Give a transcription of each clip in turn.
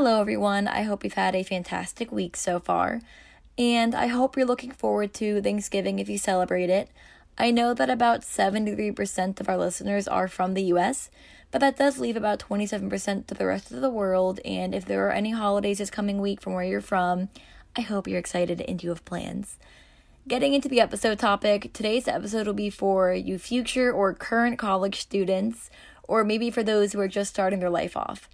Hello, everyone. I hope you've had a fantastic week so far, and I hope you're looking forward to Thanksgiving if you celebrate it. I know that about 73% of our listeners are from the US, but that does leave about 27% to the rest of the world. And if there are any holidays this coming week from where you're from, I hope you're excited and you have plans. Getting into the episode topic, today's episode will be for you future or current college students, or maybe for those who are just starting their life off.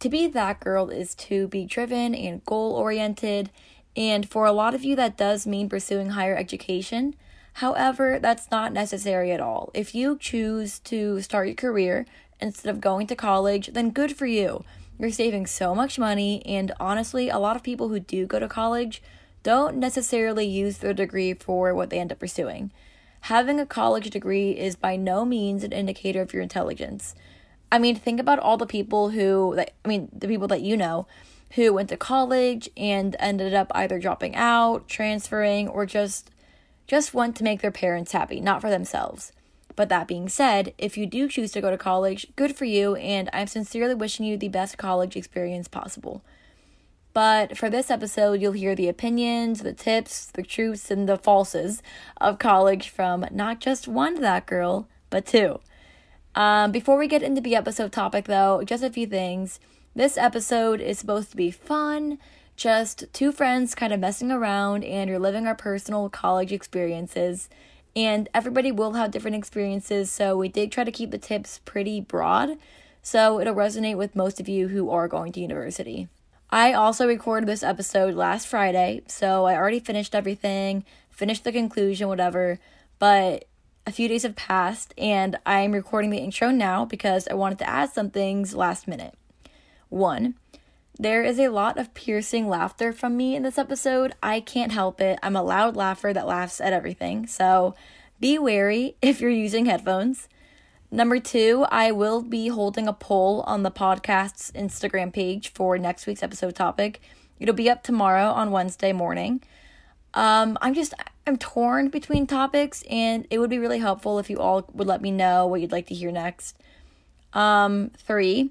To be that girl is to be driven and goal oriented, and for a lot of you, that does mean pursuing higher education. However, that's not necessary at all. If you choose to start your career instead of going to college, then good for you. You're saving so much money, and honestly, a lot of people who do go to college don't necessarily use their degree for what they end up pursuing. Having a college degree is by no means an indicator of your intelligence. I mean, think about all the people who, I mean, the people that you know who went to college and ended up either dropping out, transferring, or just just want to make their parents happy, not for themselves. But that being said, if you do choose to go to college, good for you, and I'm sincerely wishing you the best college experience possible. But for this episode, you'll hear the opinions, the tips, the truths, and the falses of college from not just one that girl, but two. Um, before we get into the episode topic, though, just a few things. This episode is supposed to be fun, just two friends kind of messing around, and you're living our personal college experiences. And everybody will have different experiences, so we did try to keep the tips pretty broad, so it'll resonate with most of you who are going to university. I also recorded this episode last Friday, so I already finished everything, finished the conclusion, whatever, but a few days have passed and I'm recording the intro now because I wanted to add some things last minute. One, there is a lot of piercing laughter from me in this episode. I can't help it. I'm a loud laugher that laughs at everything. So be wary if you're using headphones. Number two, I will be holding a poll on the podcast's Instagram page for next week's episode topic. It'll be up tomorrow on Wednesday morning. Um, I'm just I'm torn between topics, and it would be really helpful if you all would let me know what you'd like to hear next. Um, three.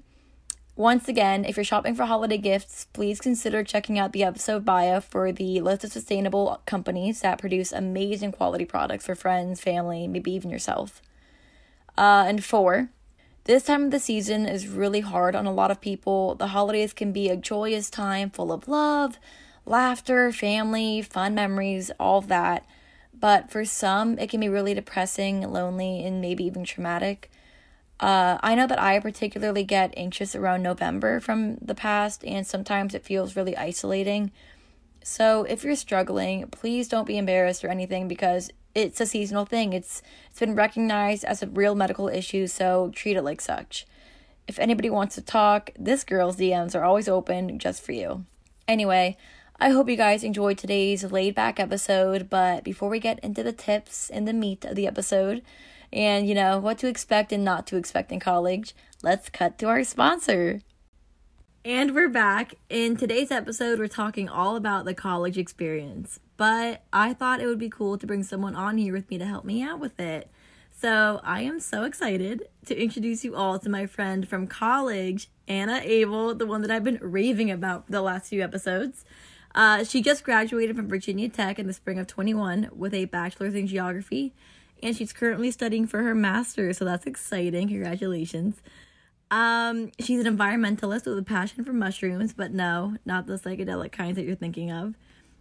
Once again, if you're shopping for holiday gifts, please consider checking out the episode bio for the list of sustainable companies that produce amazing quality products for friends, family, maybe even yourself. Uh, and four, this time of the season is really hard on a lot of people. The holidays can be a joyous time full of love, laughter, family, fun memories, all of that. But for some, it can be really depressing, lonely, and maybe even traumatic. Uh, I know that I particularly get anxious around November from the past, and sometimes it feels really isolating. So if you're struggling, please don't be embarrassed or anything because it's a seasonal thing. It's it's been recognized as a real medical issue, so treat it like such. If anybody wants to talk, this girl's DMs are always open just for you. Anyway, I hope you guys enjoyed today's laid back episode. But before we get into the tips and the meat of the episode, and you know what to expect and not to expect in college, let's cut to our sponsor. And we're back. In today's episode, we're talking all about the college experience. But I thought it would be cool to bring someone on here with me to help me out with it. So I am so excited to introduce you all to my friend from college, Anna Abel, the one that I've been raving about the last few episodes. Uh, she just graduated from Virginia Tech in the spring of 21 with a bachelor's in geography, and she's currently studying for her master's, so that's exciting. Congratulations. Um, she's an environmentalist with a passion for mushrooms, but no, not the psychedelic kinds that you're thinking of.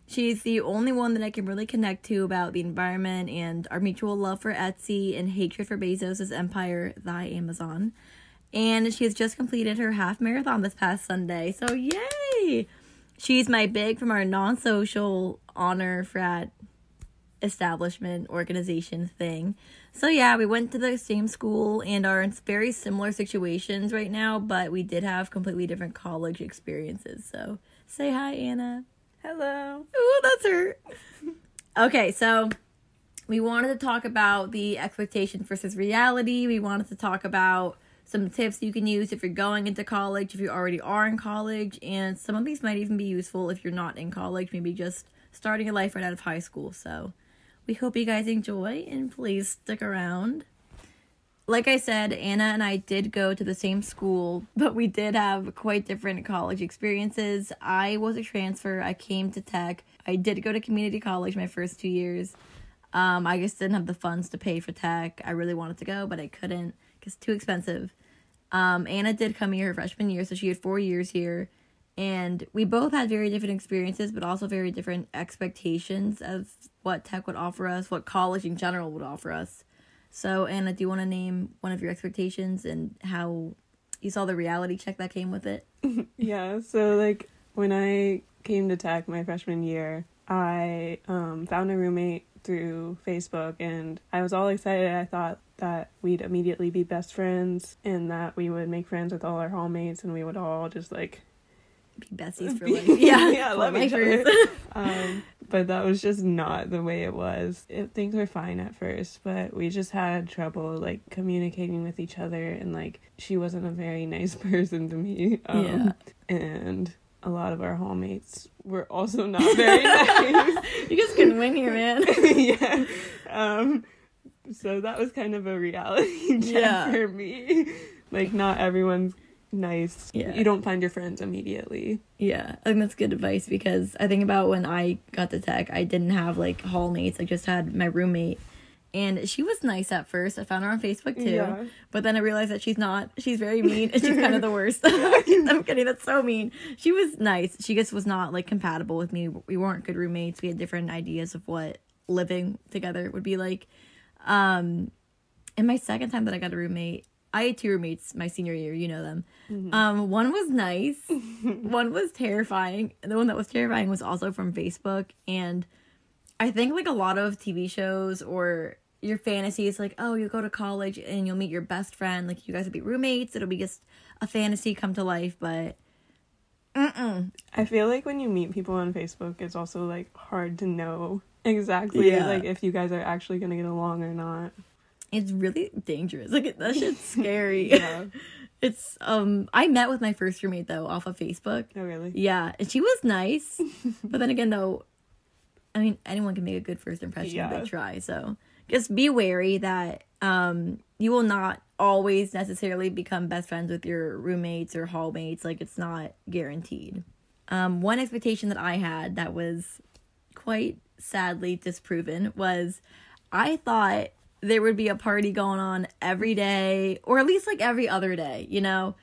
She's the only one that I can really connect to about the environment and our mutual love for Etsy and hatred for Bezos' empire, thy Amazon. And she has just completed her half marathon this past Sunday, so yay! She's my big from our non-social honor frat establishment organization thing. So yeah, we went to the same school and are in very similar situations right now, but we did have completely different college experiences. So say hi, Anna. Hello. Ooh, that's her. okay, so we wanted to talk about the expectation versus reality. We wanted to talk about some tips you can use if you're going into college, if you already are in college, and some of these might even be useful if you're not in college, maybe just starting your life right out of high school. So we hope you guys enjoy and please stick around. like I said, Anna and I did go to the same school, but we did have quite different college experiences. I was a transfer. I came to tech. I did go to community college my first two years. Um, I just didn't have the funds to pay for tech. I really wanted to go, but I couldn't because it's too expensive. Um, Anna did come here her freshman year, so she had four years here. And we both had very different experiences, but also very different expectations of what tech would offer us, what college in general would offer us. So, Anna, do you want to name one of your expectations and how you saw the reality check that came with it? yeah, so like when I came to tech my freshman year, I um, found a roommate through Facebook and I was all excited. I thought that we'd immediately be best friends and that we would make friends with all our hallmates and we would all just like be besties for life. Yeah, yeah, love each other. um, but that was just not the way it was. It, things were fine at first, but we just had trouble like communicating with each other, and like she wasn't a very nice person to me. Um, yeah, and a lot of our hallmates were also not very nice. you guys couldn't win here, man. yeah. Um, so that was kind of a reality check yeah. for me. Like, not everyone's nice. Yeah. You don't find your friends immediately. Yeah, I think that's good advice because I think about when I got to tech, I didn't have like hallmates. I just had my roommate. And she was nice at first. I found her on Facebook too. Yeah. But then I realized that she's not. She's very mean and she's kind of the worst. I'm kidding. That's so mean. She was nice. She just was not like compatible with me. We weren't good roommates. We had different ideas of what living together would be like. Um, and my second time that I got a roommate, I had two roommates my senior year, you know them. Mm-hmm. Um, one was nice, one was terrifying. The one that was terrifying was also from Facebook. And I think like a lot of TV shows or your fantasy is like, oh, you go to college and you'll meet your best friend. Like you guys will be roommates. It'll be just a fantasy come to life, but Mm-mm. I feel like when you meet people on Facebook, it's also like hard to know exactly yeah. like if you guys are actually gonna get along or not. It's really dangerous. Like that shit's scary. yeah. It's um I met with my first roommate though off of Facebook. Oh really? Yeah. And she was nice. but then again though, I mean anyone can make a good first impression yeah. if they try. So just be wary that um you will not always necessarily become best friends with your roommates or hallmates. Like it's not guaranteed. Um one expectation that I had that was quite sadly disproven was I thought there would be a party going on every day or at least like every other day, you know?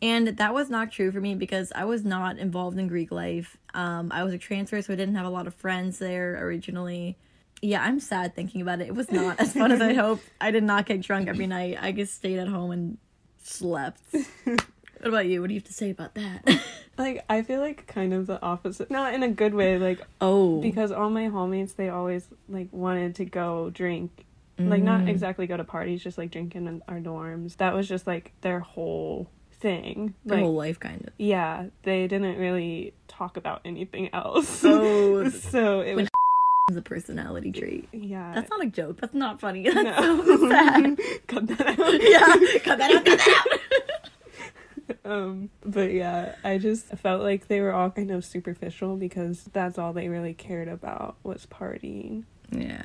And that was not true for me because I was not involved in Greek life. Um, I was a transfer, so I didn't have a lot of friends there originally. Yeah, I'm sad thinking about it. It was not as fun as I hoped. I did not get drunk every night. I just stayed at home and slept. what about you? What do you have to say about that? like I feel like kind of the opposite. Not in a good way, like oh, because all my hallmates they always like wanted to go drink mm Like not mm. exactly go to parties, just like drinking in our dorms. That was just like their whole thing. Their like, whole life kind of. Yeah. They didn't really talk about anything else. Oh so it was a personality trait. Yeah. That's not a joke. That's not funny. That's no. so sad. cut that out. yeah. Cut that out, cut that out. Um but yeah i just felt like they were all kind of superficial because that's all they really cared about was partying yeah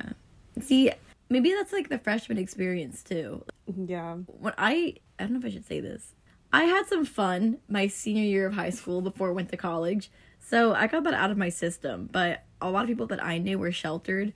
see maybe that's like the freshman experience too. Yeah. When I I don't know if I should say this. I had some fun my senior year of high school before I went to college. So I got that out of my system, but a lot of people that I knew were sheltered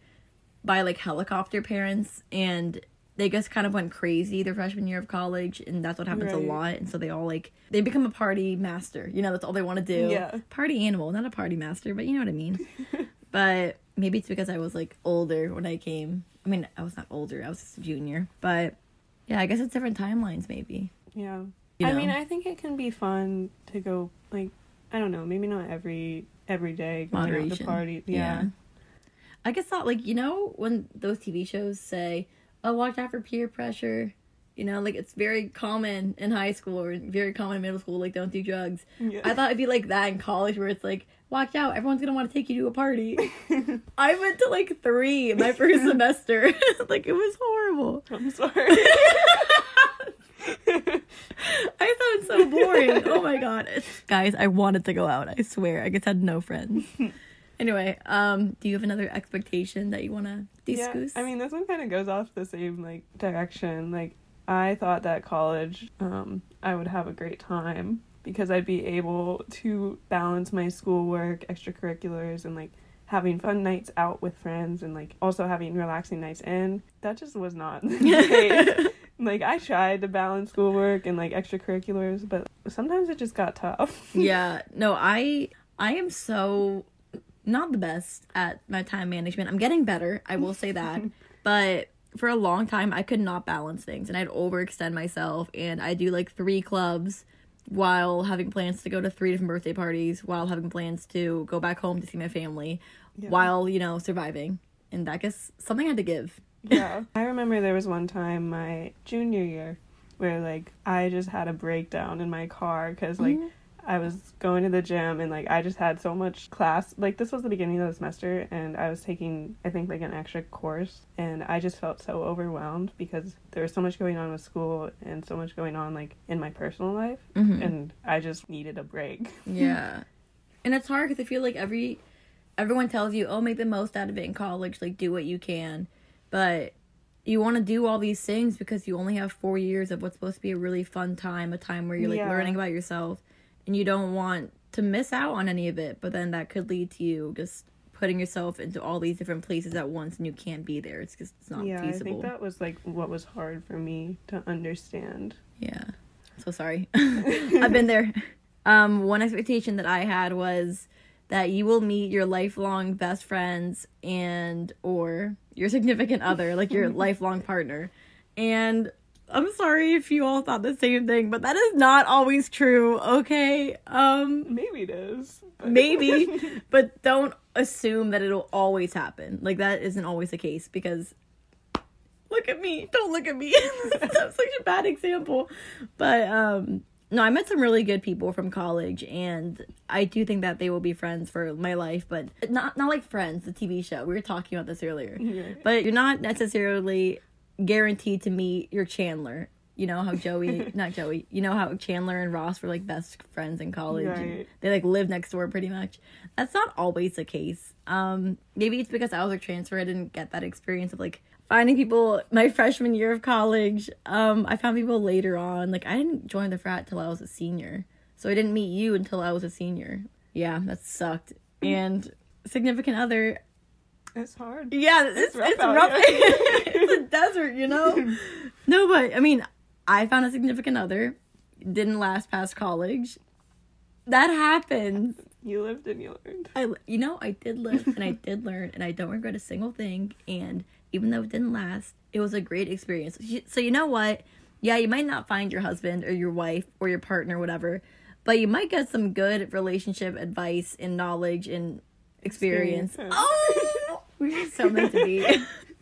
by like helicopter parents and they just kind of went crazy their freshman year of college and that's what happens right. a lot and so they all like they become a party master you know that's all they want to do yeah party animal not a party master but you know what i mean but maybe it's because i was like older when i came I mean, I was not older, I was just a junior. But yeah, I guess it's different timelines, maybe. Yeah. You know? I mean, I think it can be fun to go, like, I don't know, maybe not every every day going Moderation. to party. Yeah. yeah. I guess not, like, you know, when those TV shows say, oh, watch out for peer pressure. You know, like it's very common in high school or very common in middle school, like don't do drugs. Yeah. I thought it'd be like that in college where it's like, watch out, everyone's gonna want to take you to a party. I went to like three my first semester. like it was horrible. I'm sorry. I thought it's so boring. Oh my god. Guys, I wanted to go out, I swear. I just had no friends. Anyway, um, do you have another expectation that you wanna discuss? Yeah, I mean this one kinda goes off the same like direction. Like I thought that college, um, I would have a great time because I'd be able to balance my schoolwork, extracurriculars, and like having fun nights out with friends and like also having relaxing nights in. that just was not the case. like I tried to balance schoolwork and like extracurriculars, but sometimes it just got tough. yeah. No, I I am so not the best at my time management. I'm getting better, I will say that. but for a long time I could not balance things and I'd overextend myself and I do like three clubs while having plans to go to three different birthday parties, while having plans to go back home to see my family, yeah. while, you know, surviving. And I guess something I had to give. yeah. I remember there was one time my junior year where like I just had a breakdown in my car cuz like mm-hmm. I was going to the gym and like I just had so much class. Like this was the beginning of the semester and I was taking I think like an extra course and I just felt so overwhelmed because there was so much going on with school and so much going on like in my personal life mm-hmm. and I just needed a break. yeah. And it's hard cuz I feel like every everyone tells you, "Oh, make the most out of it in college, like do what you can." But you want to do all these things because you only have 4 years of what's supposed to be a really fun time, a time where you're like yeah. learning about yourself and you don't want to miss out on any of it but then that could lead to you just putting yourself into all these different places at once and you can't be there it's just it's not yeah, feasible. I think that was like what was hard for me to understand. Yeah. So sorry. I've been there. Um one expectation that I had was that you will meet your lifelong best friends and or your significant other, like your lifelong partner. And I'm sorry if you all thought the same thing, but that is not always true, okay? Um maybe it is. But... maybe, but don't assume that it'll always happen. Like that isn't always the case because look at me. Don't look at me. That's such a bad example. But um no, I met some really good people from college and I do think that they will be friends for my life, but not not like friends, the TV show. We were talking about this earlier. Yeah. But you're not necessarily guaranteed to meet your Chandler. You know how Joey, not Joey, you know how Chandler and Ross were like best friends in college. Right. they like live next door pretty much. That's not always the case. Um, maybe it's because I was a transfer. I didn't get that experience of like finding people my freshman year of college. Um, I found people later on. Like I didn't join the frat till I was a senior, so I didn't meet you until I was a senior. Yeah, that sucked. And significant other, it's hard. Yeah, it's, it's rough. It's, rough. it's a desert, you know? no, but I mean, I found a significant other, didn't last past college. That happens. You lived and you learned. I, you know, I did live and I did learn, and I don't regret a single thing. And even though it didn't last, it was a great experience. So, you know what? Yeah, you might not find your husband or your wife or your partner, whatever, but you might get some good relationship advice and knowledge and experience. experience. Oh, we're so meant to be.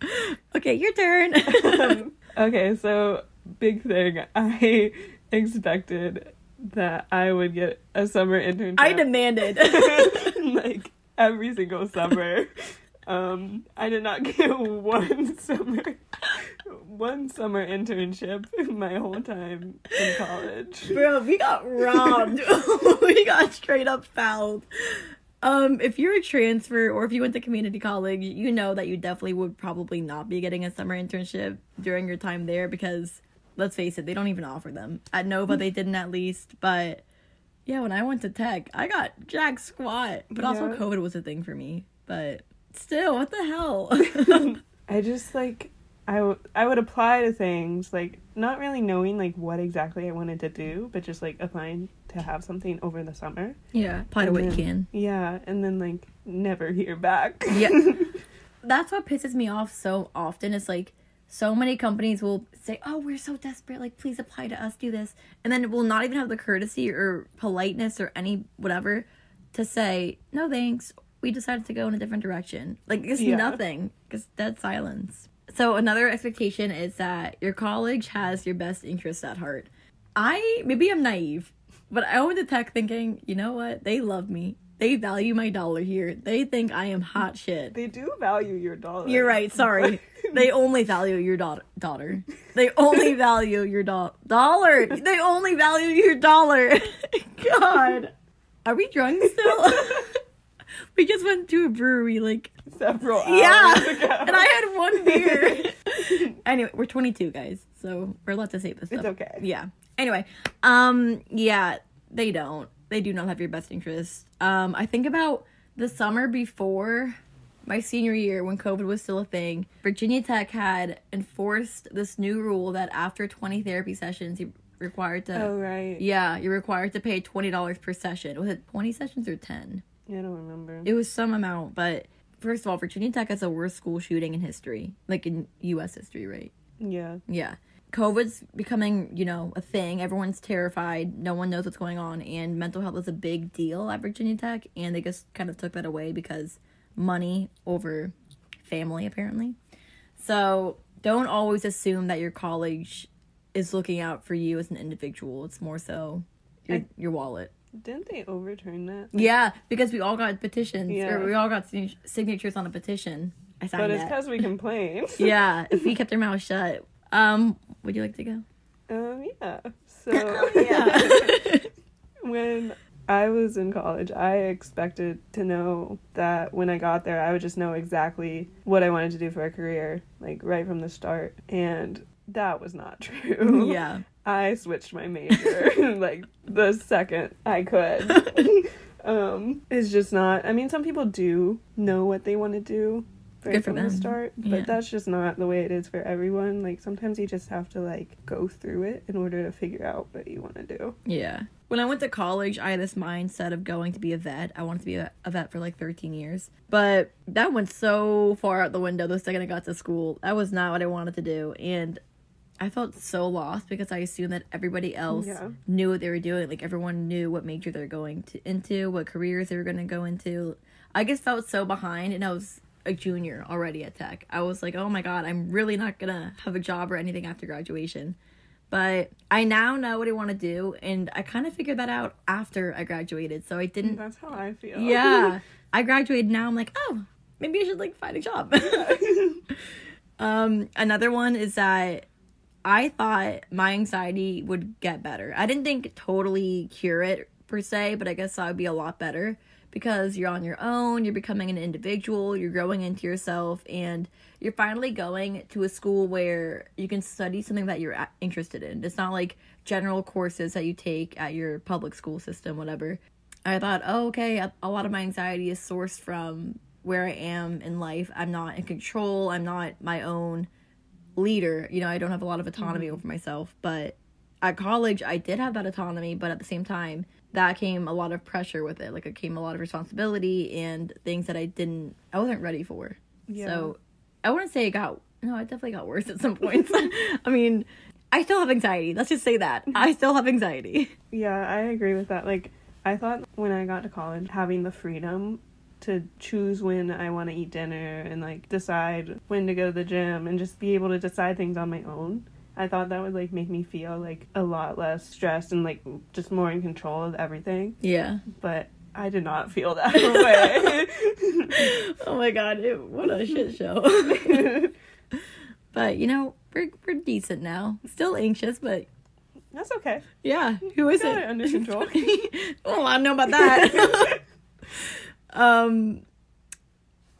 okay, your turn. um, okay, so big thing. I expected that I would get a summer internship. I demanded like every single summer. Um, I did not get one summer, one summer internship my whole time in college. Bro, we got robbed. we got straight up fouled. Um, if you're a transfer or if you went to community college, you know that you definitely would probably not be getting a summer internship during your time there because let's face it, they don't even offer them. At Nova they didn't at least, but yeah, when I went to tech, I got jack squat. But yeah. also COVID was a thing for me. But still, what the hell? I just like I, w- I would apply to things like not really knowing like what exactly I wanted to do, but just like applying to have something over the summer. Yeah, apply to what you can. Yeah, and then like never hear back. yeah, that's what pisses me off so often. It's like so many companies will say, "Oh, we're so desperate, like please apply to us, do this," and then will not even have the courtesy or politeness or any whatever to say, "No, thanks." We decided to go in a different direction. Like it's yeah. nothing. It's dead silence. So another expectation is that your college has your best interests at heart. I maybe I'm naive, but I went to tech thinking, you know what? They love me. They value my dollar here. They think I am hot shit. They do value your dollar. You're right. Sorry. they only value your da- daughter. They only value your do- dollar. They only value your dollar. God. Are we drunk still? we just went to a brewery like several hours Yeah. ago. and I had one beer. anyway, we're 22 guys, so we're allowed to say this stuff. It's okay. Yeah. Anyway, um, yeah, they don't. They do not have your best interest. Um, I think about the summer before my senior year when COVID was still a thing. Virginia Tech had enforced this new rule that after 20 therapy sessions, you required to. Oh right. Yeah, you're required to pay twenty dollars per session. Was it twenty sessions or ten? I don't remember. It was some amount, but first of all, Virginia Tech has the worst school shooting in history, like in U.S. history, right? yeah. Yeah. COVID's becoming, you know, a thing. Everyone's terrified. No one knows what's going on, and mental health is a big deal at Virginia Tech, and they just kind of took that away because money over family, apparently. So don't always assume that your college is looking out for you as an individual. It's more so your, I- your wallet. Didn't they overturn that? Yeah, because we all got petitions, Yeah. or we all got signatures on a petition. I signed But it's because we complained. yeah, if we kept our mouth shut. Um, would you like to go? Um, yeah. So Oh, yeah. when I was in college, I expected to know that when I got there, I would just know exactly what I wanted to do for a career, like right from the start. And that was not true. yeah. I switched my major like the second I could. um, it's just not. I mean, some people do know what they want to do right from the start, but Yeah. that's just not the way it is for everyone. Like sometimes you just have to like go through it in order to figure out what you want to do. Yeah. When I went to college, I had this mindset of going to be a vet. I wanted to be a, a vet for like 13 years. But that went so far out the window the second I got to school. That was not what I wanted to do. And I felt so lost because I assumed that everybody else Yeah. knew what they were doing. Like everyone knew what major they're going to into, what careers they were going to go into. I just felt so behind and I was a junior already at tech. I was like, "Oh my god, I'm really not going to have a job or anything after graduation." But I now know what I want to do and I kind of figured that out after I graduated. So I didn't That's how I feel. yeah. I graduated now. I'm like, oh, maybe I should like find a job. um, another one is that I thought my anxiety would get better. I didn't think totally cure it per se, but I guess that would be a lot better because you're on your own, you're becoming an individual, you're growing into yourself, and you're finally going to a school where you can study something that you're interested in. It's not like general courses that you take at your public school system, whatever. I thought, oh, okay, a, a lot of my anxiety is sourced from where I am in life. I'm not in control, I'm not my own leader. You know, I don't have a lot of autonomy mm-hmm. over myself. But at college, I did have that autonomy, but at the same time, that came a lot of pressure with it. Like, it came a lot of responsibility and things that I didn't, I wasn't ready for. Yeah. So I wouldn't say it got, no, it definitely got worse at some points. I mean, I still have anxiety. Let's just say that. Mm-hmm. I still have anxiety. Yeah, I agree with that. Like, I thought when I got to college, having the freedom to choose when I want to eat dinner and like decide when to go to the gym and just be able to decide things on my own. I thought that would like make me feel like a lot less stressed and like just more in control of everything. Yeah. But I did not feel that way. oh my god, it, what a shit show. but you know, we're we're decent now. Still anxious, but That's okay. yeah, who is it? under control. oh, I don't know about that. Um,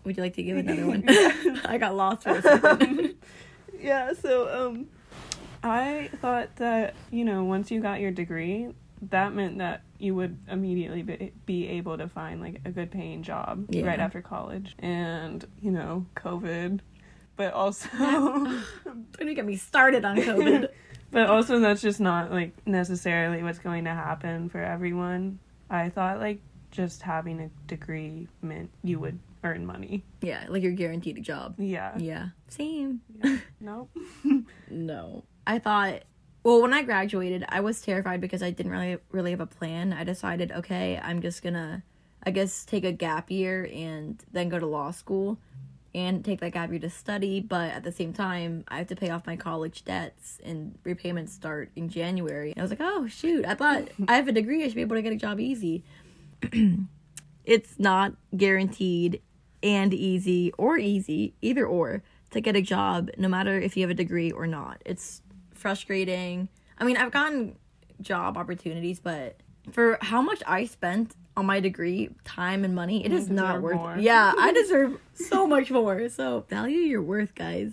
would you like to give another one? I got lost for a second. yeah, so um I thought that, you know, once you got your degree, that meant that you would immediately be, be able to find like a good paying job Yeah. right after college. And, you know, COVID, but also Don't get me started on COVID. but also that's just not like necessarily what's going to happen for everyone. I thought like just having a degree meant you would earn money. yeah, like you're guaranteed a job. Yeah. Yeah, same. Nope. No. I thought well, when I graduated, I was terrified because I didn't really really have a plan. I decided, okay, I'm just going to I guess take a gap year and then go to law school and take that gap year to study, but at the same time, I have to pay off my college debts and repayments start in January. And I was like, "Oh, shoot. I thought I have a degree, I should be able to get a job easy." it's not guaranteed and easy or easy, either or, to get a job no matter if you have a degree or not. It's frustrating. I mean, I've gotten job opportunities, but for how much I spent on my degree, time and money, it is not worth more. it. Yeah, I deserve so much more. So value your worth, guys.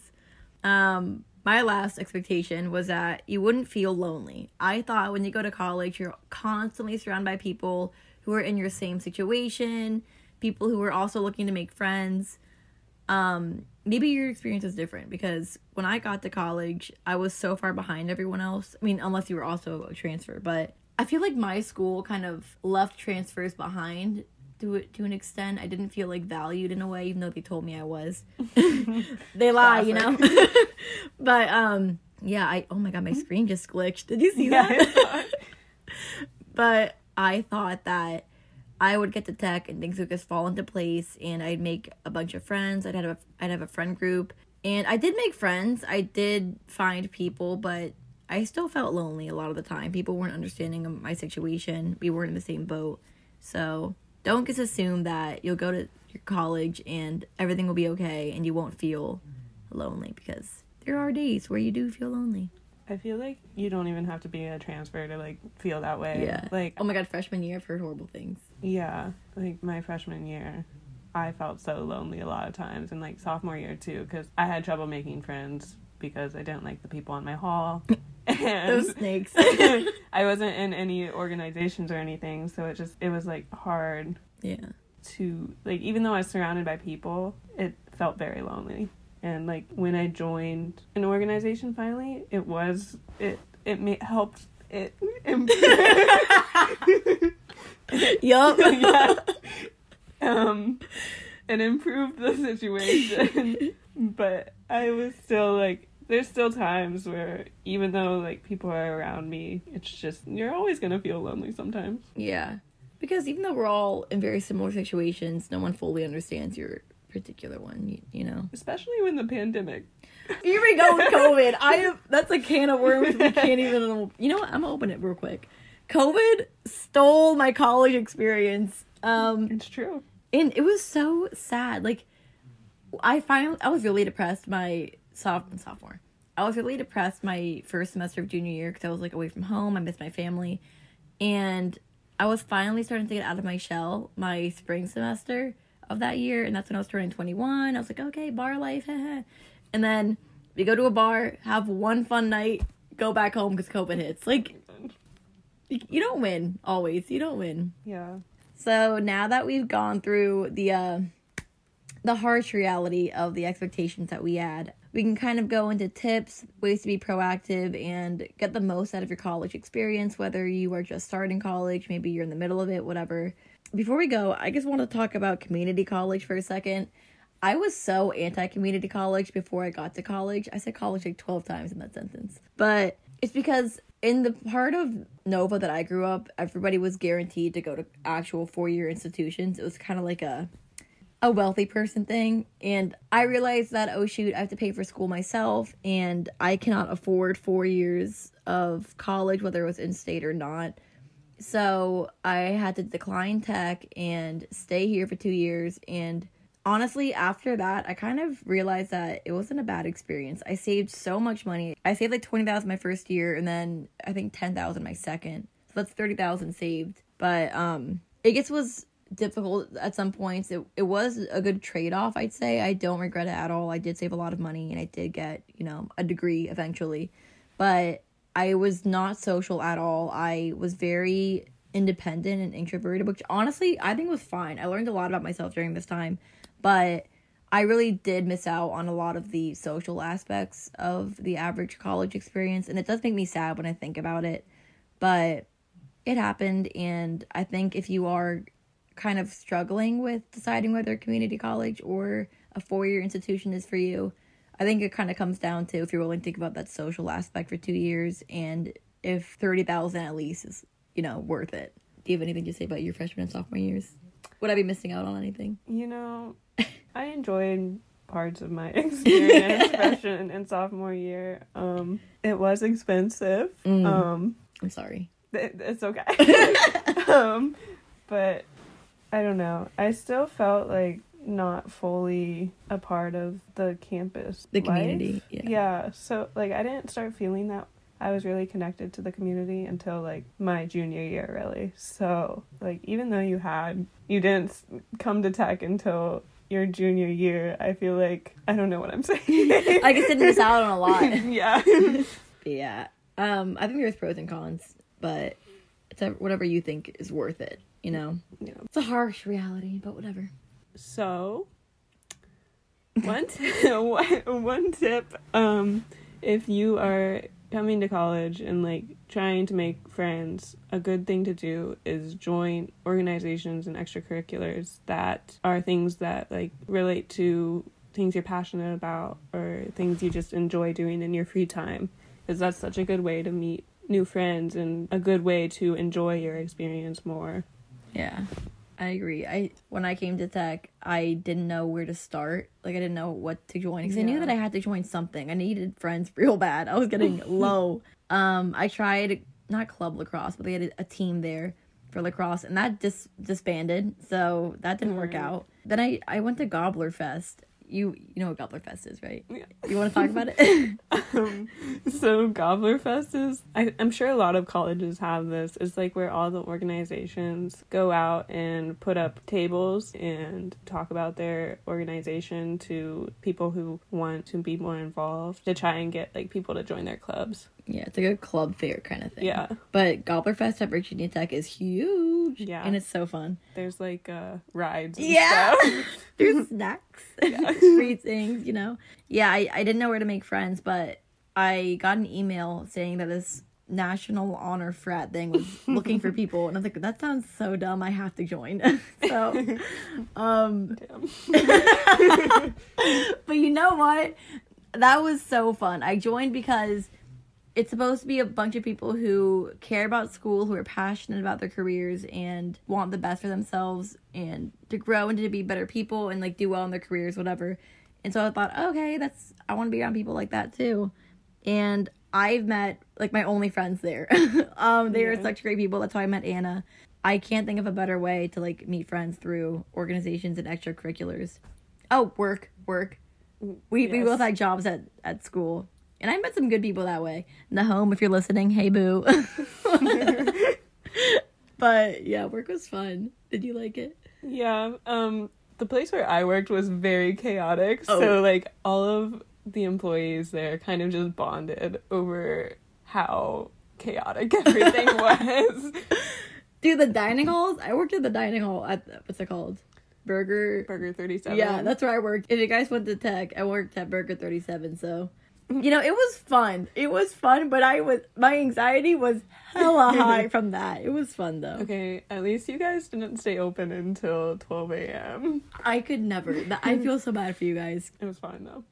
Um, my last expectation was that you wouldn't feel lonely. I thought when you go to college, you're constantly surrounded by people who are in your same situation, people who are also looking to make friends. Um, maybe your experience is different because when I got to college, I was so far behind everyone else. I mean, unless you were also a transfer, but I feel like my school kind of left transfers behind to to an extent. I didn't feel like valued in a way, even though they told me I was. they lie, you know. but um, yeah. I oh my god, my screen just glitched. Did you see Yeah, that? I saw it. but I thought that I would get to tech and things would just fall into place and I'd make a bunch of friends. I'd have a, I'd have a friend group. And I did make friends. I did find people, but I still felt lonely a lot of the time. People weren't understanding my situation. We weren't in the same boat. So don't just assume that you'll go to your college and everything will be okay and you won't feel lonely because there are days where you do feel lonely. I feel like you don't even have to be a transfer to like feel that way. Yeah. Like Oh my god, freshman year, I've heard horrible things. yeah, like my freshman year, I felt so lonely a lot of times, and like sophomore year too, because I had trouble making friends because I didn't like the people on my hall, and Those snakes. I wasn't in any organizations or anything, so it just it was like hard yeah. to like even though I was surrounded by people, it felt very lonely. And like when I joined an organization finally, it was it it ma- helped it Yup. yeah. um it improved the situation. but I was still like there's still times where even though like people are around me, it's just you're always gonna feel lonely sometimes. Yeah. Because even though we're all in very similar situations, no one fully understands your particular one, you, you know. Especially when the pandemic. Here we go with COVID. I have that's a can of worms we can't even you know what? I'm gonna open it real quick. COVID stole my college experience. Um It's true. and it was so sad. Like I finally I was really depressed my soph- sophomore. I was really depressed my first semester of junior year because I was like away from home. I missed my family, and I was finally starting to get out of my shell my spring semester of that year, and that's when I was turning twenty one. I was like, okay, bar life, and then we go to a bar, have one fun night, go back home because COVID hits. Like you you don't win always. You don't win. Yeah. So now that we've gone through the uh, the harsh reality of the expectations that we had, we can kind of go into tips, ways to be proactive, and get the most out of your college experience. Whether you are just starting college, maybe you're in the middle of it, whatever. Before we go, I just want to talk about community college for a second. I was so anti community college before I got to college. I said college like 12 times in that sentence. But it's because in the part of Nova that I grew up, everybody was guaranteed to go to actual four year institutions. It was kind of like a a wealthy person thing. And I realized that, oh shoot, I have to pay for school myself and I cannot afford four years of college, whether it was in state or not. So I had to decline tech and stay here for two years. And honestly, after that, I kind of realized that it wasn't a bad experience. I saved so much money. I saved like twenty thousand my first year, and then I think ten thousand my second. So that's thirty thousand saved. But um, it gets was difficult at some points. It it was a good trade off, I'd say. I don't regret it at all. I did save a lot of money, and I did get you know a degree eventually, but I was not social at all. I was very independent and introverted, which honestly I think was fine. I learned a lot about myself during this time, but I really did miss out on a lot of the social aspects of the average college experience, and it does make me sad when I think about it. But it happened, and I think if you are kind of struggling with deciding whether community college or a four year institution is for you, I think it kind of comes down to if you're willing to think about that social aspect for two years and if 30000 at least is, you know, worth it. Do you have anything to say about your freshman and sophomore years? Would I be missing out on anything? You know, I enjoyed parts of my experience freshman and sophomore year. Um, it was expensive. Mm. Um, I'm sorry. it, it's okay. um, but I don't know. I still felt like not fully a part of the campus, The life. community, yeah. Yeah. So like, I didn't start feeling that I was really connected to the community until like my junior year, really. So, like, even though you had, you didn't come to tech until your junior year, I feel like, I don't know what I'm saying. I guess didn't miss out on a lot. yeah. yeah. Um, I think there's pros and cons, but it's whatever you think is worth it. You know, yeah. it's a harsh reality, but whatever. So, one t- one tip um if you are coming to college and like trying to make friends, a good thing to do is join organizations and extracurriculars that are things that like relate to things you're passionate about or things you just enjoy doing in your free time because that's such a good way to meet new friends and a good way to enjoy your experience more. Yeah. I agree. I when I came to tech, I didn't know where to start. Like I didn't know what to join because I knew that I had to join something. I needed friends real bad. I was getting low. Um, I tried not club lacrosse, but they had a, a team there for lacrosse, and that dis- disbanded. So that didn't work out. Then I I went to Gobbler Fest. You you know what Gobbler Fest is, right? Yeah. You want to talk about it? Um, so Gobbler Fest is I, I'm sure a lot of colleges have this. It's like where all the organizations go out and put up tables and talk about their organization to people who want to be more involved to try and get like people to join their clubs. yeah, it's like a club fair kind of thing. Yeah. But Gobbler Fest at Virginia Tech is huge. Yeah. And it's so fun. There's like uh rides and Yeah. There's snacks, free things, you know. Yeah, I, I didn't know where to make friends, but I got an email saying that this national honor frat thing was looking for people, and I was like, that sounds so dumb. I have to join. so, um, but you know what? That was so fun. I joined because it's supposed to be a bunch of people who care about school, who are passionate about their careers and want the best for themselves and to grow and to be better people and like do well in their careers, whatever. And so I thought, okay, that's I want to be around people like that too. And I've met like my only friends there. um, they are such great people. That's how I met Anna. I can't think of a better way to like meet friends through organizations and extracurriculars. Oh, work, work. We we both had jobs at at school, and I met some good people that way. Nahome, if you're listening, hey boo. but yeah, work was fun. Did you like it? Yeah. Um the place where I worked was very chaotic. Oh. So like all of the employees there kind of just bonded over how chaotic everything was. Dude, the dining halls. I worked at the dining hall at what's it called? Burger. Burger 37. Yeah, that's where I worked. If you guys went to tech, I worked at Burger Thirty Seven. So, you know, it was fun. It was fun, but I was my anxiety was hella high from that. It was fun though. Okay, at least you guys didn't stay open until 12 a.m. I could never. I feel so bad for you guys. It was fine though.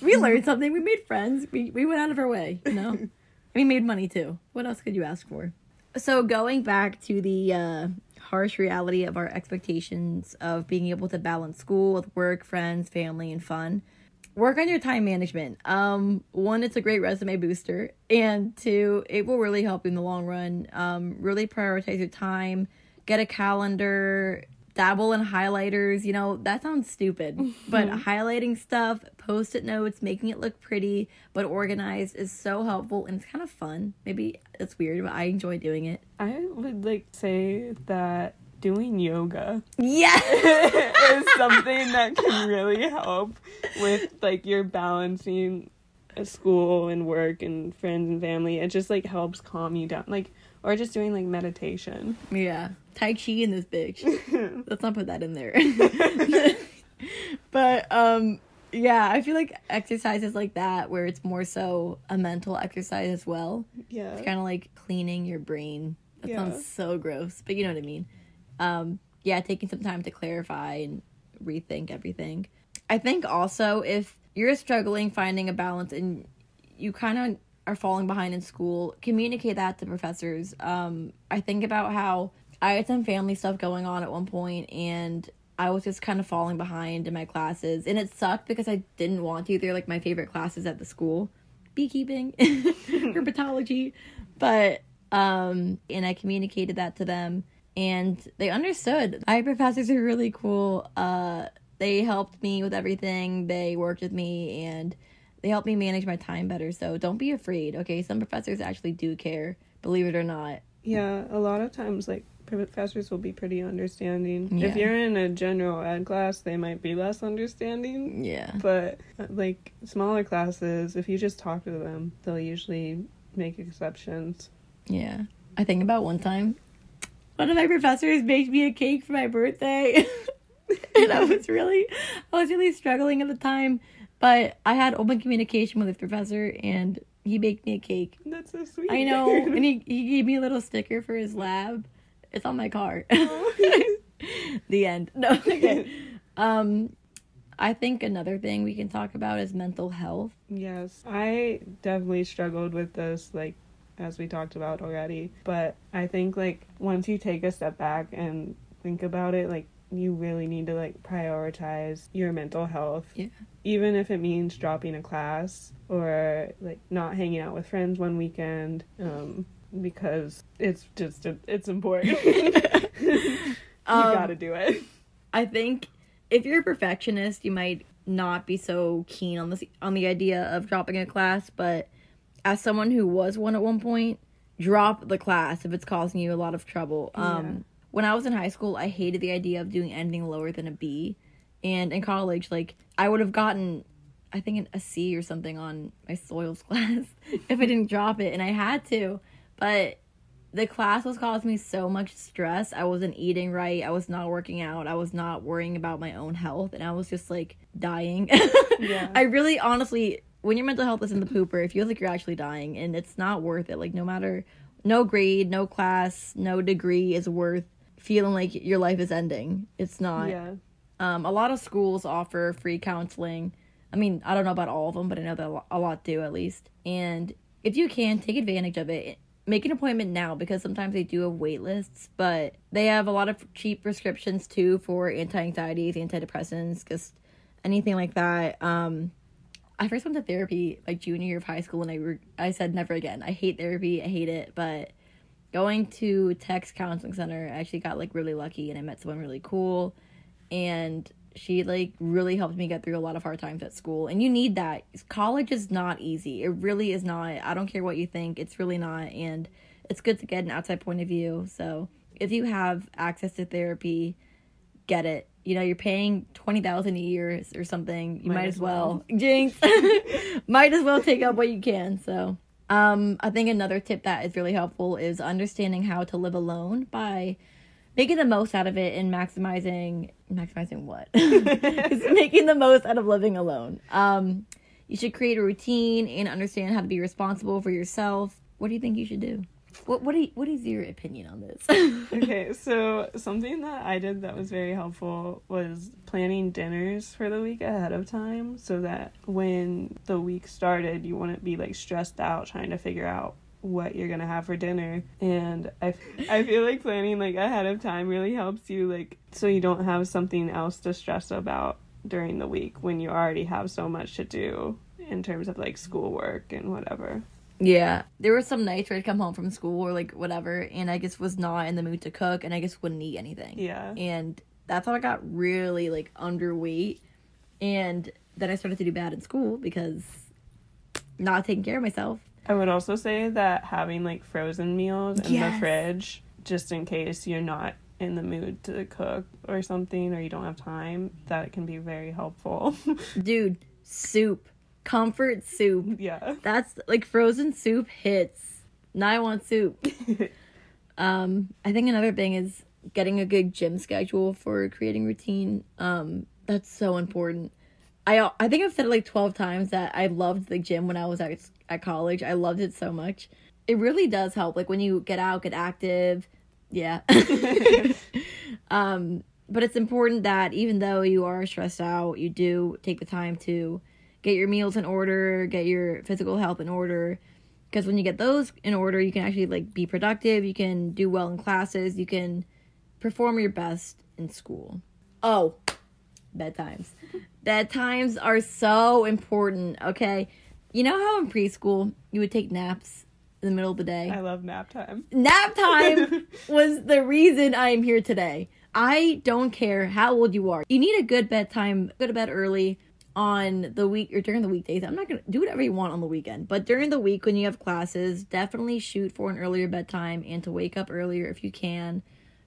We learned something. We made friends. We we went out of our way. You know, we made money too. What else could you ask for? So going back to the uh, harsh reality of our expectations of being able to balance school with work, friends, family, and fun. Work on your time management. Um, one, it's a great resume booster, and two, it will really help you in the long run. Um, really prioritize your time. Get a calendar. Dabble in highlighters. You know that sounds stupid, but highlighting stuff, post-it notes, making it look pretty but organized is so helpful and it's kind of fun. Maybe it's weird, but I enjoy doing it. I would like say that doing yoga Yeah. is something that can really help with like your balancing school and work and friends and family. It just like helps calm you down. Like or just doing like meditation. Yeah. Tai Chi in this bitch. Let's not put that in there. but um yeah, I feel like exercises like that where it's more so a mental exercise as well. Yeah. It's kind of like cleaning your brain. That Yeah. sounds so gross, but you know what I mean. Um yeah, taking some time to clarify and rethink everything. I think also if you're struggling finding a balance and you kind of are falling behind in school, communicate that to professors. Um, I think about how I had some family stuff going on at one point and I was just kind of falling behind in my classes. And it sucked because I didn't want to. They're like my favorite classes at the school beekeeping, herpetology. But, um, and I communicated that to them and they understood. My professors are really cool. Uh, they helped me with everything. They worked with me and they helped me manage my time better. So don't be afraid, okay? Some professors actually do care, believe it or not. Yeah, a lot of times, like, professors will be pretty understanding. Yeah. If you're in a general ed class, they might be less understanding. Yeah. But, uh, like, smaller classes, if you just talk to them, they'll usually make exceptions. Yeah. I think about one time, one of my professors baked me a cake for my birthday. and I was really, I was really struggling at the time. But I had open communication with this professor and he baked me a cake. That's so sweet. I know. and he, he gave me a little sticker for his lab. It's on my car. the end. No. Okay. Um, I think another thing we can talk about is mental health. Yes, I definitely struggled with this, like, as we talked about already. But I think, like, once you take a step back and think about it, like, you really need to, like, prioritize your mental health. Yeah. Even if it means dropping a class or, like, not hanging out with friends one weekend, um, because it's just, it's important. you Um, gotta do it. I think if you're a perfectionist, you might not be so keen on this on the idea of dropping a class, but as someone who was one at one point, drop the class if it's causing you a lot of trouble. Um when I was in high school, I hated the idea of doing anything lower than a B. And in college, like I would have gotten I think a C or something on my soils class if I didn't drop it and I had to. But the class was causing me so much stress. I wasn't eating right. I was not working out. I was not worrying about my own health. And I was just like dying. Yeah. I really, honestly, when your mental health is in the pooper, it feels like you're actually dying. And it's not worth it. Like, no matter, no grade, no class, no degree is worth feeling like your life is ending. It's not. Yeah. Um, a lot of schools offer free counseling. I mean, I don't know about all of them, but I know that a lot do at least. And if you can, take advantage of it. Make an appointment now because sometimes they do have wait lists, but they have a lot of cheap prescriptions too for anti anxieties, antidepressants, just anything like that. Um, I first went to therapy like junior year of high school, and I re- I said never again. I hate therapy. I hate it, but going to Tech Counseling Center, I actually got like really lucky, and I met someone really cool, and she like really helped me get through a lot of hard times at school. And you need that. College is not easy. It really is not. I don't care what you think. It's really not, and it's good to get an outside point of view. So if you have access to therapy, get it. You know, you're paying twenty thousand a year or something. You might, as well. Jinx. might as well take up what you can. So, um, I think another tip that is really helpful is understanding how to live alone by making the most out of it and maximizing maximizing what? Making the most out of living alone. Um, you should create a routine and understand how to be responsible for yourself. What do you think you should do? What what you, what is your opinion on this? okay, so something that I did that was very helpful was planning dinners for the week ahead of time so that when the week started, you wouldn't be like stressed out trying to figure out what you're gonna have for dinner. And I, I feel like planning like ahead of time really helps you like so you don't have something else to stress about during the week when you already have so much to do in terms of like schoolwork and whatever. Yeah, there were some nights where I'd come home from school or like whatever, and I just was not in the mood to cook, and I just wouldn't eat anything. Yeah. and that's how I got really like underweight, and then I started to do bad in school because not taking care of myself. I would also say that having like frozen meals in Yes. the fridge, just in case you're not in the mood to cook or something, or you don't have time, that can be very helpful. Dude, soup, comfort soup. yeah. That's like frozen soup hits. Now I want soup. um, I think another thing is getting a good gym schedule for creating routine. Um, that's so important. I I think I've said it like twelve times that I loved the gym when I was at at college. I loved it so much. It really does help. Like when you get out, get active. Yeah. um, but it's important that even though you are stressed out, you do take the time to get your meals in order, get your physical health in order. Because when you get those in order, you can actually like be productive. You can do well in classes. You can perform your best in school. Oh, bedtimes. Bedtimes are so important. Okay, you know how in preschool you would take naps in the middle of the day. I love nap time. Nap time was the reason I am here today. I don't care how old you are. You need a good bedtime, go to bed early. On the week or during the weekdays. I'm not gonna do whatever you want on the weekend, but during the week when you have classes, definitely shoot for an earlier bedtime and to wake up earlier if you can.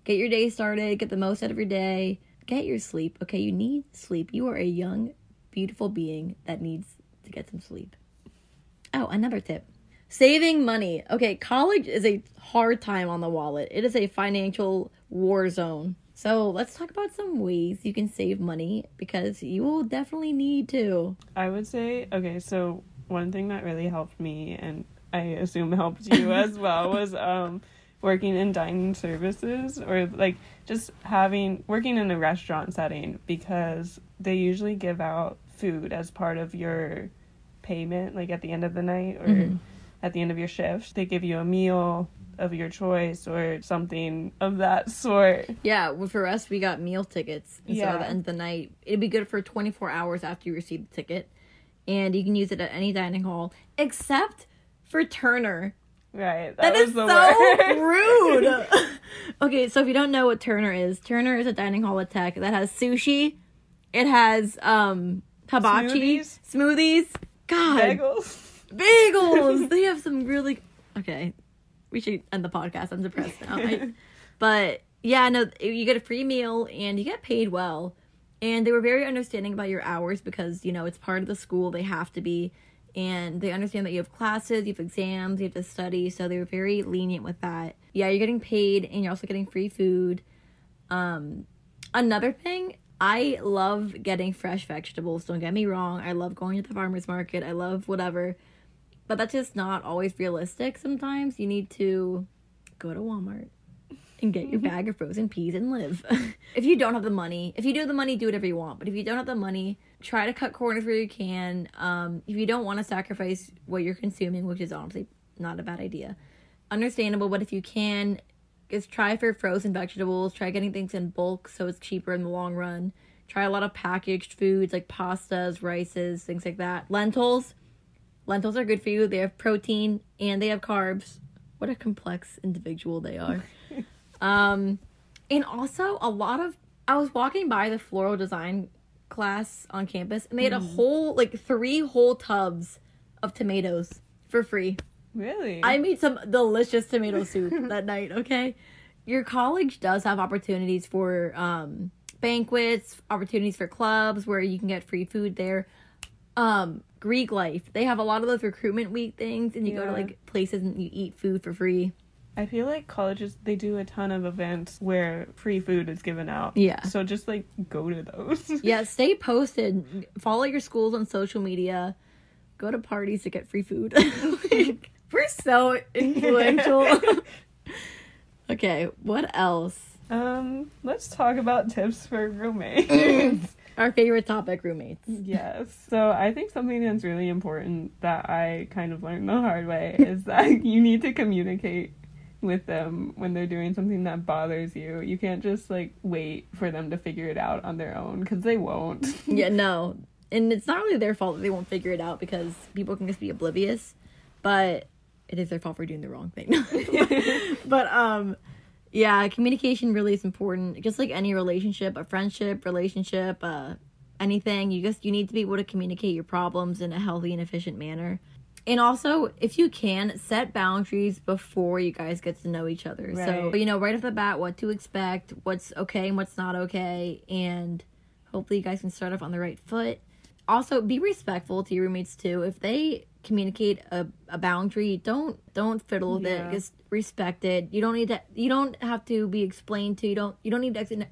Get your day started, get the most out of your day, get your sleep. Okay, you need sleep. You are a young, beautiful being that needs to get some sleep. Oh, another tip. Saving money. Okay, college is a hard time on the wallet. It is a financial war zone. So let's talk about some ways you can save money because you will definitely need to. I would say, okay, so one thing that really helped me and I assume helped you as well was um working in dining services or like just having working in a restaurant setting because they usually give out food as part of your payment like at the end of the night or mm-hmm. at the end of your shift. They give you a meal of your choice or something of that sort. Yeah, well, for us, we got meal tickets instead yeah. of the end of the night. It'd be good for 24 hours after you receive the ticket, and you can use it at any dining hall except for Turner. Right. That, that is so rude. okay, so if you don't know what Turner is, Turner is a dining hall at Tech that has sushi. It has um hibachi, smoothies. smoothies. God. Bagels. Bagels. they have some really okay we should end the podcast. I'm depressed now. I, but yeah, no, you get a free meal and you get paid well. And they were very understanding about your hours because, you know, it's part of the school. They have to be. And they understand that you have classes, you have exams, you have to study. So they were very lenient with that. Yeah, you're getting paid and you're also getting free food. Um, another thing, I love getting fresh vegetables. Don't get me wrong. I love going to the farmer's market. I love whatever. But that's just not always realistic sometimes. You need to go to Walmart and get your bag of frozen peas and live. if you don't have the money, if you do have the money, do whatever you want. But if you don't have the money, try to cut corners where you can. Um, if you don't want to sacrifice what you're consuming, which is honestly not a bad idea, understandable. But if you can, just try for frozen vegetables. Try getting things in bulk so it's cheaper in the long run. Try a lot of packaged foods like pastas, rices, things like that. Lentils Lentils are good for you. They have protein and they have carbs. What a complex individual they are. um, and also a lot of I was walking by the floral design class on campus and they had a mm. whole like three whole tubs of tomatoes for free. Really? I made some delicious tomato soup that night, okay? Your college does have opportunities for um banquets, opportunities for clubs where you can get free food there. Um Greek life. They have a lot of those recruitment week things, and you yeah. go to like places and you eat food for free. I feel like colleges they do a ton of events where free food is given out. Yeah. So just like go to those. yeah, stay posted. Follow your schools on social media. Go to parties to get free food. like, we're so influential. okay, what else? Um, let's talk about tips for roommates. Our favorite topic, roommates. Yes. So I think something that's really important that I kind of learned the hard way is that you need to communicate with them when they're doing something that bothers you. You can't just like wait for them to figure it out on their own because they won't. yeah, no. And it's not really their fault that they won't figure it out because people can just be oblivious, but it is their fault for doing the wrong thing. but um yeah, communication really is important. Just like any relationship, a friendship, relationship, uh, anything, you just you need to be able to communicate your problems in a healthy and efficient manner. And also, if you can, set boundaries before you guys get to know each other. Right. So, you know, right off the bat, what to expect, what's okay and what's not okay, and hopefully you guys can start off on the right foot. Also, be respectful to your roommates too. If they communicate a, a boundary don't don't fiddle with yeah. it just respect it. You don't need to you don't have to be explained to you don't you don't need to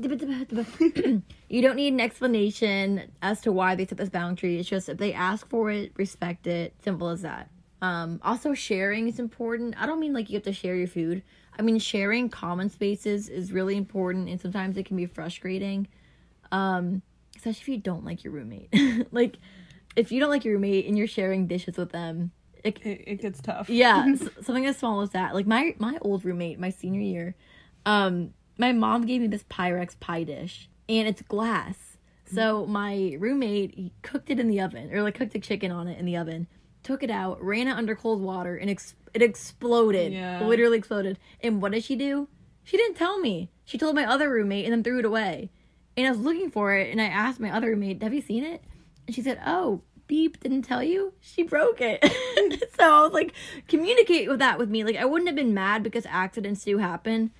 you don't need an explanation as to why they set this boundary. It's just if they ask for it respect it. Simple as that. Um also sharing is important. I don't mean like you have to share your food. I mean sharing common spaces is really important and sometimes it can be frustrating. Um especially if you don't like your roommate. Like if you don't like your roommate and you're sharing dishes with them, it, it, it gets tough. yeah, something as small as that. Like my my old roommate, my senior year, um, my mom gave me this Pyrex pie dish, and it's glass. So my roommate cooked it in the oven, or like cooked the chicken on it in the oven, took it out, ran it under cold water, and ex- it exploded. Yeah. Literally exploded. And what did she do? She didn't tell me. She told my other roommate and then threw it away. And I was looking for it, and I asked my other roommate, "Have you seen it?" And she said, Oh, beep, didn't tell you? She broke it. so I was like, communicate with that with me. Like, I wouldn't have been mad because accidents do happen.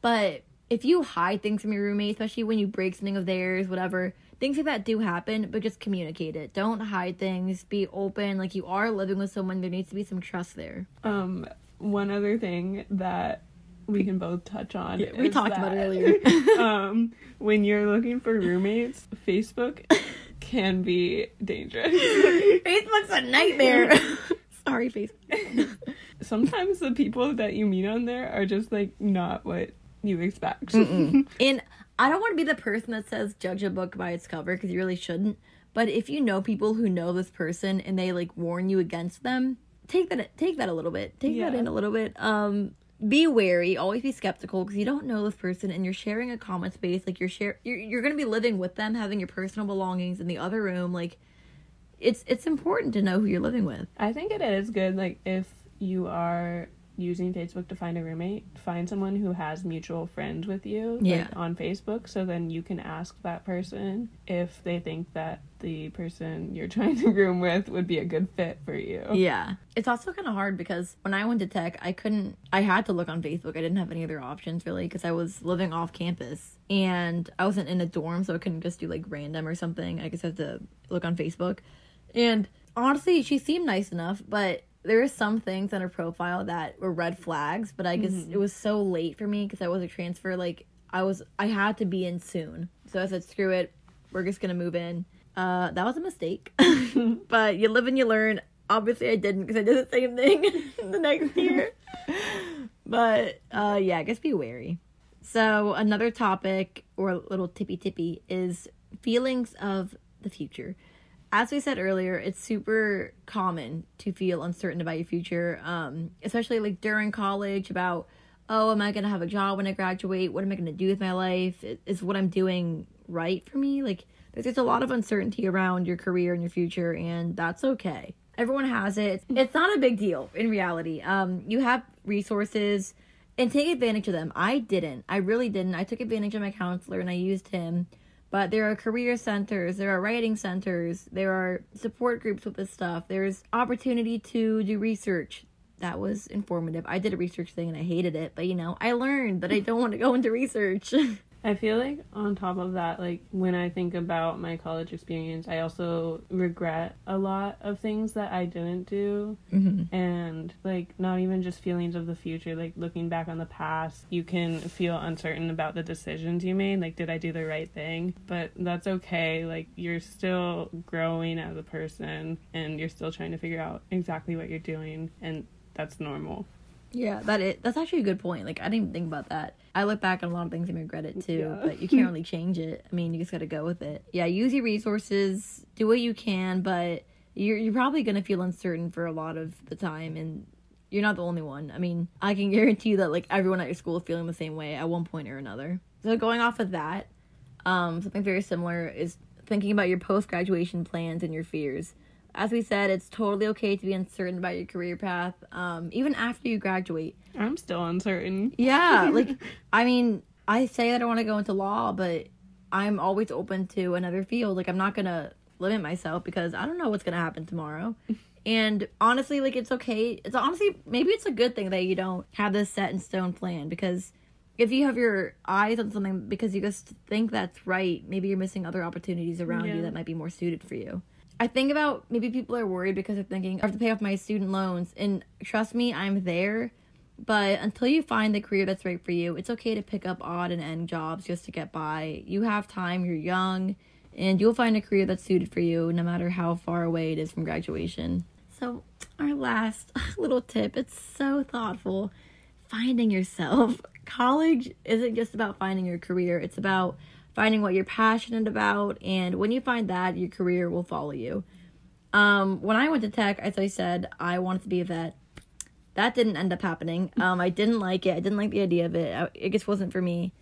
But if you hide things from your roommate, especially when you break something of theirs, whatever, things like that do happen, but just communicate it. Don't hide things. Be open. Like, you are living with someone, there needs to be some trust there. Um, one other thing that we can both touch on. Yeah, we talked about that, it earlier. um, when you're looking for roommates, Facebook can be dangerous. Facebook's a nightmare. Sorry, Facebook. Sometimes the people that you meet on there are just like not what you expect. And I don't want to be the person that says judge a book by its cover because you really shouldn't. But if you know people who know this person and they like warn you against them, take that take that a little bit. Take that in a little bit. Um be wary, always be skeptical because you don't know this person and you're sharing a common space like you're share you're, you're going to be living with them, having your personal belongings in the other room like it's it's important to know who you're living with. I think it is good, like, if you are using Facebook to find a roommate, find someone who has mutual friends with you like, on Facebook, so then you can ask that person if they think that the person you're trying to room with would be a good fit for you. Yeah. It's also kind of hard because when I went to tech, I couldn't, I had to look on Facebook. I didn't have any other options really because I was living off campus and I wasn't in a dorm, so I couldn't just do like random or something. I just had to look on Facebook. And honestly, she seemed nice enough, but there were some things on her profile that were red flags, but I guess it was so late for me because I was a transfer. Like, I was, I had to be in soon. So I said, screw it. We're just going to move in. Uh, that was a mistake. but you live and you learn. Obviously, I didn't because I did the same thing the next year. but uh, yeah, I guess be wary. So another topic or a little tippy tippy is feelings of the future. As we said earlier, it's super common to feel uncertain about your future, um, especially like during college about, oh, am I going to have a job when I graduate? What am I going to do with my life? Is what I'm doing right for me? Like, there's just a lot of uncertainty around your career and your future, and that's okay. Everyone has it. It's not a big deal in reality. Um, you have resources and take advantage of them. I didn't. I really didn't. I took advantage of my counselor and I used him. But there are career centers, there are writing centers, there are support groups with this stuff. There's opportunity to do research. That was informative. I did a research thing and I hated it, but you know, I learned that I don't want to go into research. I feel like on top of that, like when I think about my college experience, I also regret a lot of things that I didn't do. mm-hmm. And like not even just feelings of the future, like looking back on the past, you can feel uncertain about the decisions you made. Like, did I do the right thing? But that's okay. Like, you're still growing as a person and you're still trying to figure out exactly what you're doing. And that's normal. Yeah, that it. That's actually a good point. Like I didn't even think about that. I look back on a lot of things and regret it too, Yeah. but you can't really change it. I mean, you just got to go with it. Yeah, use your resources, do what you can, but you're you're probably gonna feel uncertain for a lot of the time, and you're not the only one. I mean, I can guarantee that like everyone at your school is feeling the same way at one point or another. So going off of that, um, something very similar is thinking about your post graduation plans and your fears. As we said, it's totally okay to be uncertain about your career path, um, even after you graduate. I'm still uncertain. Yeah, like I mean, I say that I want to go into law, but I'm always open to another field. Like I'm not gonna limit myself because I don't know what's gonna happen tomorrow. And honestly, like it's okay. It's honestly maybe it's a good thing that you don't have this set in stone plan because if you have your eyes on something because you just think that's right, maybe you're missing other opportunities around Yeah. you that might be more suited for you. I think about maybe people are worried because they're thinking I have to pay off my student loans, and trust me, I'm there. But until you find the career that's right for you, it's okay to pick up odd and end jobs just to get by. You have time, you're young, and you'll find a career that's suited for you no matter how far away it is from graduation. So, our last little tip it's so thoughtful finding yourself. College isn't just about finding your career, it's about finding what you're passionate about, and when you find that, your career will follow you. Um, when I went to tech, as I said, I wanted to be a vet. That didn't end up happening. Um, I didn't like it. I didn't like the idea of it. It just wasn't for me.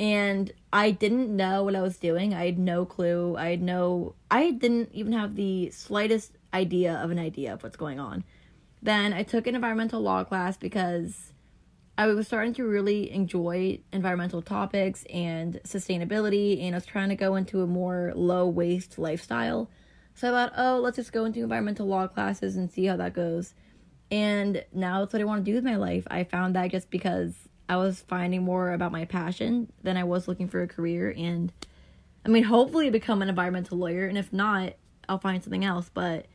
And I didn't know what I was doing. I had no clue. I had no. I didn't even have the slightest idea of an idea of what's going on. Then I took an environmental law class because I was starting to really enjoy environmental topics and sustainability, and I was trying to go into a more low waste lifestyle. So I thought, oh, let's just go into environmental law classes and see how that goes. And now that's what I want to do with my life. I found that just because I was finding more about my passion than I was looking for a career. And I mean, hopefully, become an environmental lawyer. And if not, I'll find something else. But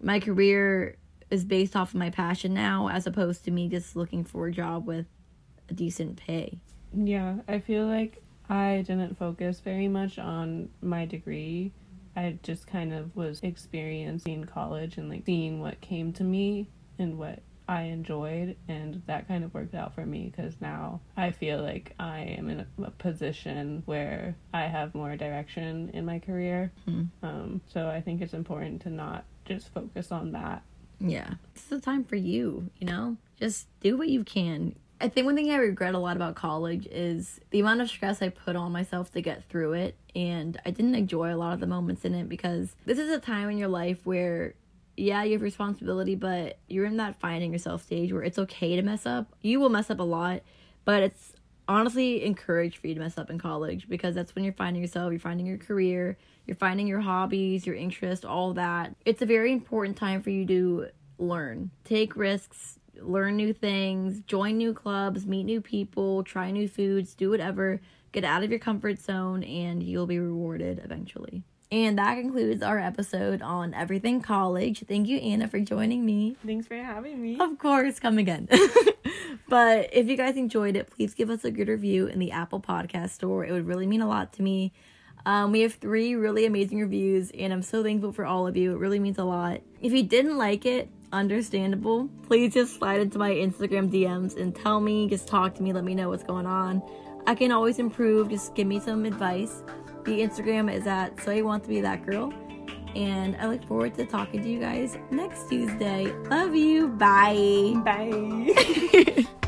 my career is based off of my passion now, as opposed to me just looking for a job with a decent pay. Yeah, I feel like I didn't focus very much on my degree. I just kind of was experiencing college and like seeing what came to me and what I enjoyed, and that kind of worked out for me because now I feel like I am in a, a, position where I have more direction in my career. Hmm. Um, so I think it's important to not just focus on that. Yeah. This is the time for you, you know? Just do what you can. I think one thing I regret a lot about college is the amount of stress I put on myself to get through it. And I didn't enjoy a lot of the moments in it because this is a time in your life where, yeah, you have responsibility, but you're in that finding yourself stage where it's okay to mess up. You will mess up a lot, but it's honestly encouraged for you to mess up in college because that's when you're finding yourself, you're finding your career, you're finding your hobbies, your interests, all that. It's a very important time for you to learn, take risks, learn new things, join new clubs, meet new people, try new foods, do whatever, get out of your comfort zone, and you'll be rewarded eventually. And that concludes our episode on everything college. Thank you, Anna, for joining me. Thanks for having me. Of course, come again. but if you guys enjoyed it, please give us a good review in the Apple Podcast Store. It would really mean a lot to me. Um, we have three really amazing reviews, and I'm so thankful for all of you. It really means a lot. If you didn't like it, understandable. Please just slide into my Instagram DMs and tell me, just talk to me, let me know what's going on. I can always improve, just give me some advice. The Instagram is at So You Want to Be That Girl. And I look forward to talking to you guys next Tuesday. Love you. Bye. Bye.